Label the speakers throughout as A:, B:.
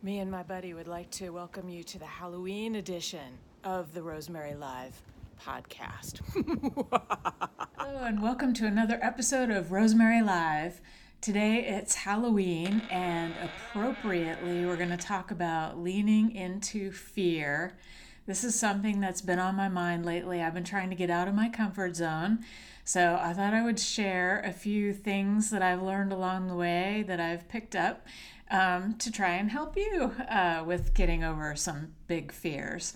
A: Me and my buddy would like to welcome you to the Halloween edition of the Rosemary Live podcast.
B: Hello, and welcome to another episode of Rosemary Live. Today it's Halloween, and appropriately, we're going to talk about leaning into fear. This is something that's been on my mind lately. I've been trying to get out of my comfort zone. So I thought I would share a few things that I've learned along the way that I've picked up um, to try and help you uh, with getting over some big fears.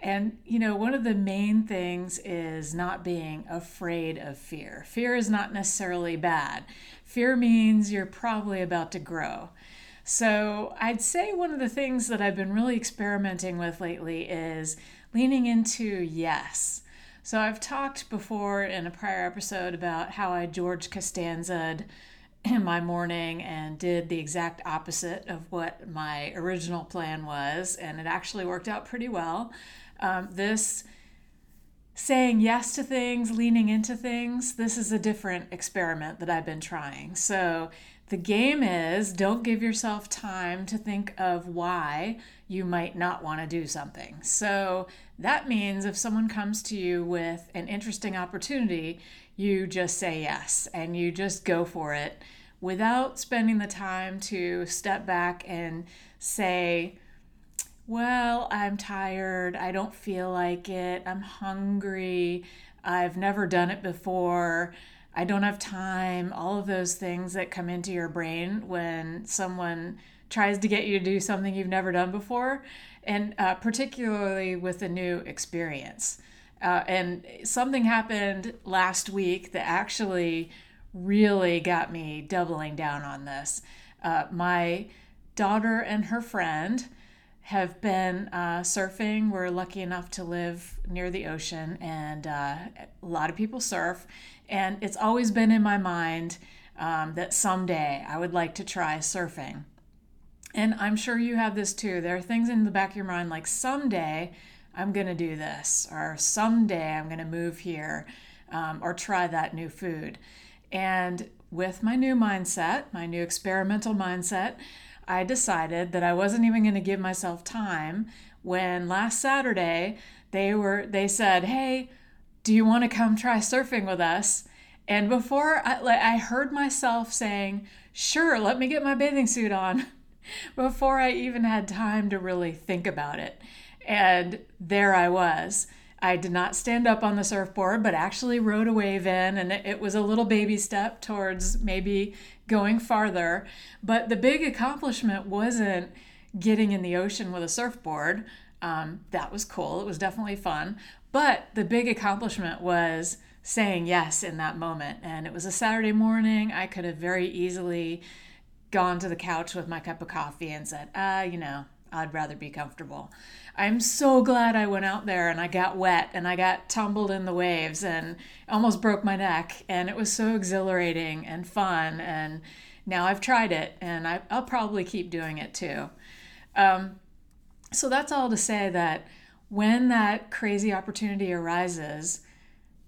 B: And, you know, one of the main things is not being afraid of fear. Fear is not necessarily bad. Fear means you're probably about to grow. So, I'd say one of the things that I've been really experimenting with lately is leaning into yes. So, I've talked before in a prior episode about how I George Costanza'd in my morning and did the exact opposite of what my original plan was, and it actually worked out pretty well. Um, this saying yes to things, leaning into things, this is a different experiment that I've been trying. So the game is don't give yourself time to think of why you might not want to do something. So that means if someone comes to you with an interesting opportunity, you just say yes and you just go for it without spending the time to step back and say, well, I'm tired. I don't feel like it. I'm hungry. I've never done it before. I don't have time. All of those things that come into your brain when someone tries to get you to do something you've never done before, and uh, particularly with a new experience. Uh, and something happened last week that actually really got me doubling down on this. Uh, my daughter and her friend have been uh, surfing. We're lucky enough to live near the ocean, and uh, a lot of people surf. And it's always been in my mind um, that someday I would like to try surfing. And I'm sure you have this too. There are things in the back of your mind like someday I'm going to do this, or someday I'm going to move here, um, or try that new food. And with my new mindset, my new experimental mindset, I decided that I wasn't even going to give myself time when last Saturday they were they said, "Hey, do you want to come try surfing with us?" And before I, I heard myself saying, "Sure, let me get my bathing suit on," before I even had time to really think about it. And there I was. I did not stand up on the surfboard, but actually rode a wave in, and it was a little baby step towards maybe going farther. But the big accomplishment wasn't getting in the ocean with a surfboard. Um, that was cool. It was definitely fun. But the big accomplishment was saying yes in that moment. And it was a Saturday morning. I could have very easily gone to the couch with my cup of coffee and said, ah, uh, you know, I'd rather be comfortable. I'm so glad I went out there and I got wet and I got tumbled in the waves and almost broke my neck. And it was so exhilarating and fun. And now I've tried it and I, will probably keep doing it too. Um, so that's all to say that when that crazy opportunity arises,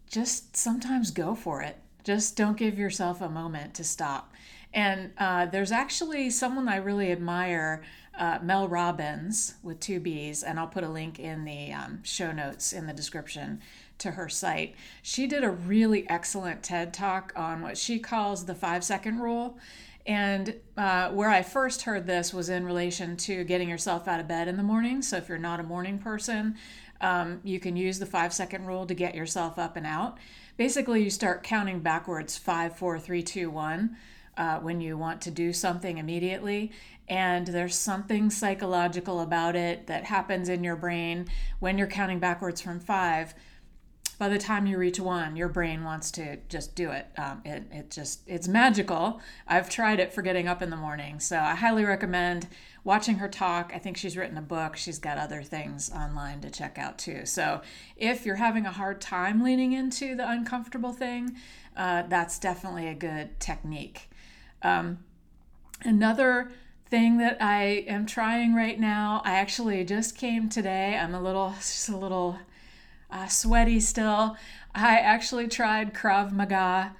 B: just sometimes go for it. Just don't give yourself a moment to stop. And uh, there's actually someone I really admire uh, Mel Robbins with two B's, and I'll put a link in the um, show notes in the description to her site. She did a really excellent TED talk on what she calls the five second rule. And uh, where I first heard this was in relation to getting yourself out of bed in the morning. So if you're not a morning person, um, you can use the five second rule to get yourself up and out. Basically, you start counting backwards five, four, three, two, one. Uh, when you want to do something immediately. And there's something psychological about it that happens in your brain when you're counting backwards from five. By the time you reach one your brain wants to just do it. Um, it, it just it's magical. I've tried it for getting up in the morning. So i highly recommend watching her talk. I think she's written a book. She's got other things online to check out too. So if you're having a hard time leaning into the uncomfortable thing uh, that's definitely a good technique um, another thing that I am trying right now. I actually just came today. I'm a little, just a little uh, sweaty still. I actually tried Krav Maga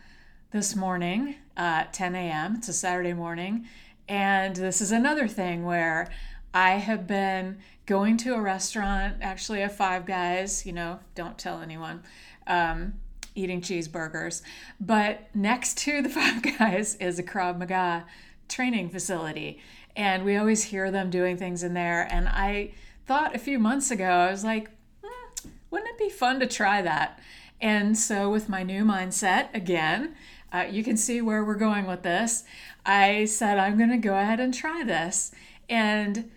B: this morning uh, at 10 a.m. It's a Saturday morning. And this is another thing where I have been going to a restaurant, actually a Five Guys, you know, don't tell anyone, um, eating cheeseburgers. But next to the Five Guys is a Krav Maga training facility. And we always hear them doing things in there. And I thought a few months ago, I was like, hmm, wouldn't it be fun to try that? And so, with my new mindset again, uh, you can see where we're going with this. I said, I'm going to go ahead and try this. And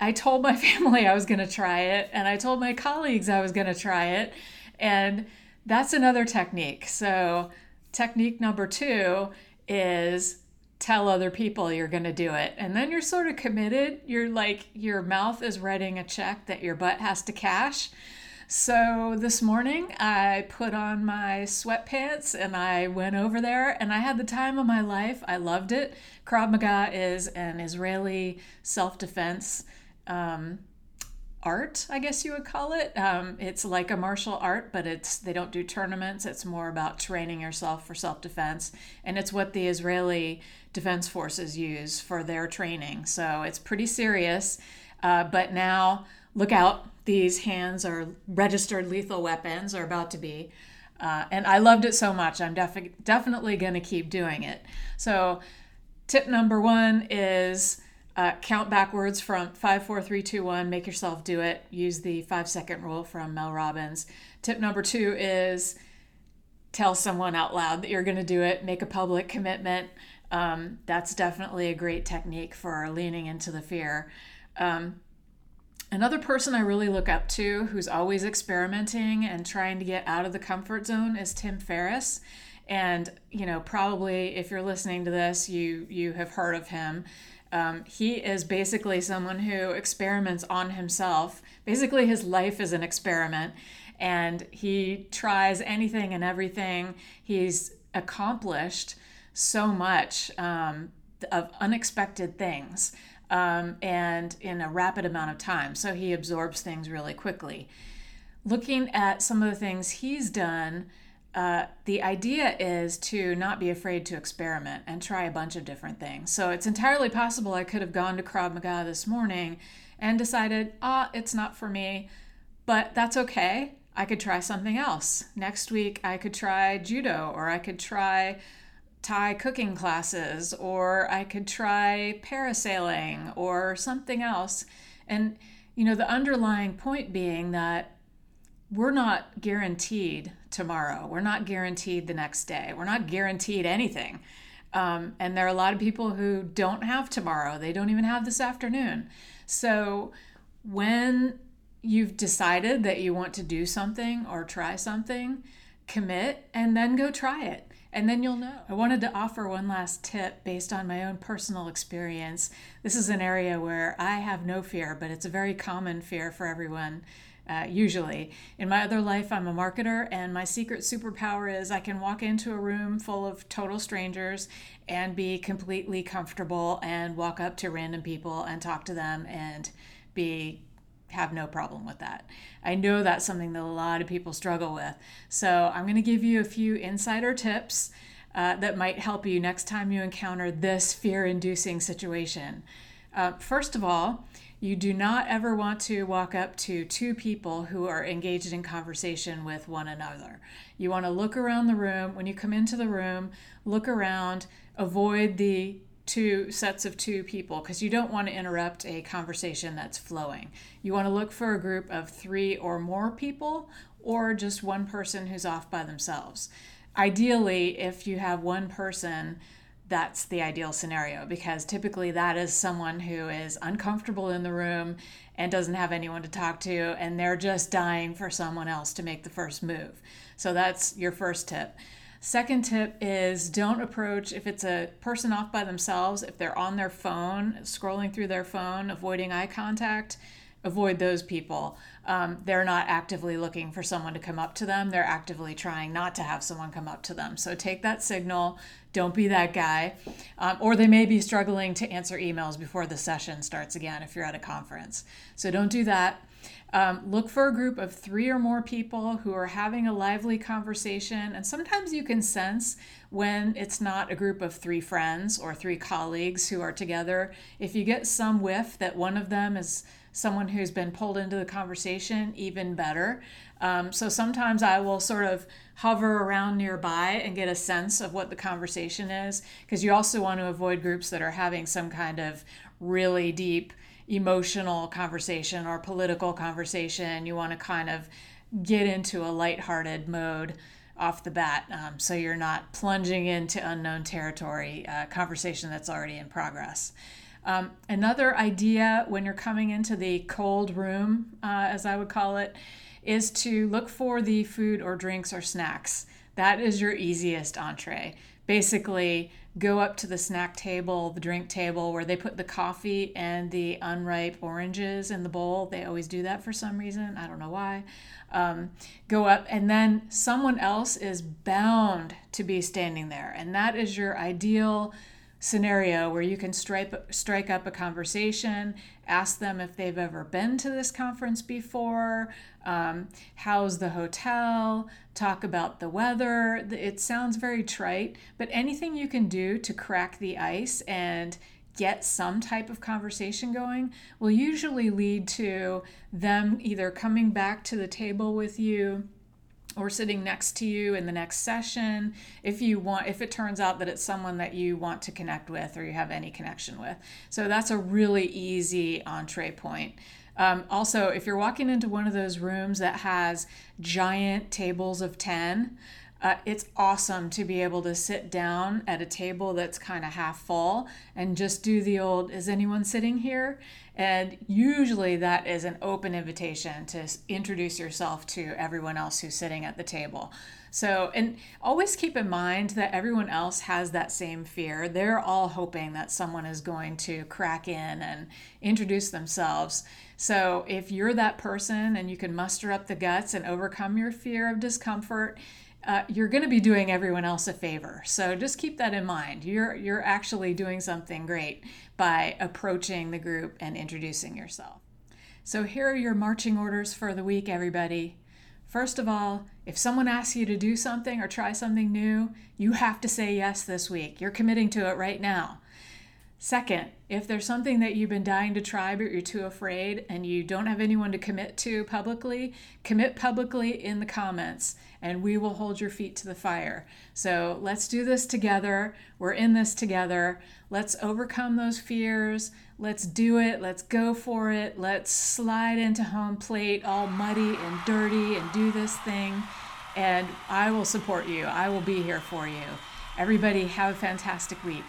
B: I told my family I was going to try it, and I told my colleagues I was going to try it. And that's another technique. So, technique number two is tell other people you're going to do it. And then you're sort of committed. You're like, your mouth is writing a check that your butt has to cash. So this morning I put on my sweatpants and I went over there and I had the time of my life. I loved it. Krav Maga is an Israeli self defense um, art, I guess you would call it. Um, it's like a martial art, but it's they don't do tournaments. It's more about training yourself for self defense, and it's what the Israeli Defense Forces use for their training. So it's pretty serious. Uh, but now, look out! These hands are registered lethal weapons, or about to be. Uh, and I loved it so much. I'm def- definitely going to keep doing it. So, tip number one is uh, count backwards from five, four, three, two, one. Make yourself do it. Use the five second rule from Mel Robbins. Tip number two is tell someone out loud that you're going to do it. Make a public commitment. Um, that's definitely a great technique for leaning into the fear. Um, another person I really look up to who's always experimenting and trying to get out of the comfort zone is Tim Ferriss. And you know, probably if you're listening to this, you you have heard of him. Um, he is basically someone who experiments on himself. Basically, his life is an experiment, and he tries anything and everything. He's accomplished so much um, of unexpected things um, and in a rapid amount of time. So he absorbs things really quickly. Looking at some of the things he's done, uh, the idea is to not be afraid to experiment and try a bunch of different things. So it's entirely possible I could have gone to Krav Maga this morning and decided, ah, it's not for me, but that's okay. I could try something else. Next week, I could try judo or I could try Thai cooking classes or I could try parasailing or something else. And, you know, the underlying point being that we're not guaranteed tomorrow. We're not guaranteed the next day. We're not guaranteed anything. Um, and there are a lot of people who don't have tomorrow, they don't even have this afternoon. So when you've decided that you want to do something or try something, commit and then go try it. And then you'll know. I wanted to offer one last tip based on my own personal experience. This is an area where I have no fear, but it's a very common fear for everyone uh, usually. In my other life, I'm a marketer, and my secret superpower is I can walk into a room full of total strangers and be completely comfortable and walk up to random people and talk to them and be have no problem with that. I know that's something that a lot of people struggle with. So I'm going to give you a few insider tips uh, that might help you next time you encounter this fear inducing situation. Uh, first of all, you do not ever want to walk up to two people who are engaged in conversation with one another. You want to look around the room. When you come into the room, look around, avoid the two sets of two people because you don't want to interrupt a conversation that's flowing. You want to look for a group of three or more people or just one person who's off by themselves. Ideally, if you have one person, that's the ideal scenario because typically that is someone who is uncomfortable in the room and doesn't have anyone to talk to and they're just dying for someone else to make the first move. So that's your first tip. Second tip is don't approach if it's a person off by themselves, if they're on their phone, scrolling through their phone, avoiding eye contact, avoid those people. Um, they're not actively looking for someone to come up to them. They're actively trying not to have someone come up to them. So take that signal, Don't be that guy. Um, or they may be struggling to answer emails before the session starts again if you're at a conference. So don't do that. Um, look for a group of three or more people who are having a lively conversation. And sometimes you can sense when it's not a group of three friends or three colleagues who are together. If you get some whiff that one of them is someone who's been pulled into the conversation, even better. Um, so sometimes I will sort of hover around nearby and get a sense of what the conversation is, because you also want to avoid groups that are having some kind of really deep emotional conversation or political conversation. You want to kind of get into a lighthearted mode off the bat um, so you're not plunging into unknown territory, uh, conversation that's already in progress. Um, another idea when you're coming into the cold room, uh, as I would call it, is to look for the food or drinks or snacks. That is your easiest entree. Basically, go up to the snack table, the drink table, where they put the coffee and the unripe oranges in the bowl. They always do that for some reason. I don't know why. Um, go up, and then someone else is bound to be standing there. And that is your ideal scenario where you can strike, strike up a conversation, ask them if they've ever been to this conference before, um, how's the hotel, talk about the weather. It sounds very trite, but anything you can do to crack the ice and get some type of conversation going will usually lead to them either coming back to the table with you or sitting next to you in the next session if you want if it turns out that it's someone that you want to connect with or you have any connection with. So that's a really easy entree point. Um, also if you're walking into one of those rooms that has giant tables of 10 uh, it's awesome to be able to sit down at a table that's kind of half full and just do the old is anyone sitting here and usually that is an open invitation to introduce yourself to everyone else who's sitting at the table. So, and always keep in mind that everyone else has that same fear. They're all hoping that someone is going to crack in and introduce themselves. So, if you're that person and you can muster up the guts and overcome your fear of discomfort, uh, you're going to be doing everyone else a favor. So just keep that in mind. You're you're actually doing something great by approaching the group and introducing yourself. So here are your marching orders for the week, everybody. First of all, if someone asks you to do something or try something new, you have to say yes this week. You're committing to it right now. Second, if there's something that you've been dying to try but you're too afraid and you don't have anyone to commit to publicly, commit publicly in the comments and we will hold your feet to the fire. So let's do this together. We're in this together. Let's overcome those fears. Let's do it. Let's go for it. Let's slide into home plate all muddy and dirty and do this thing. And I will support you. I will be here for you. Everybody, have a fantastic week.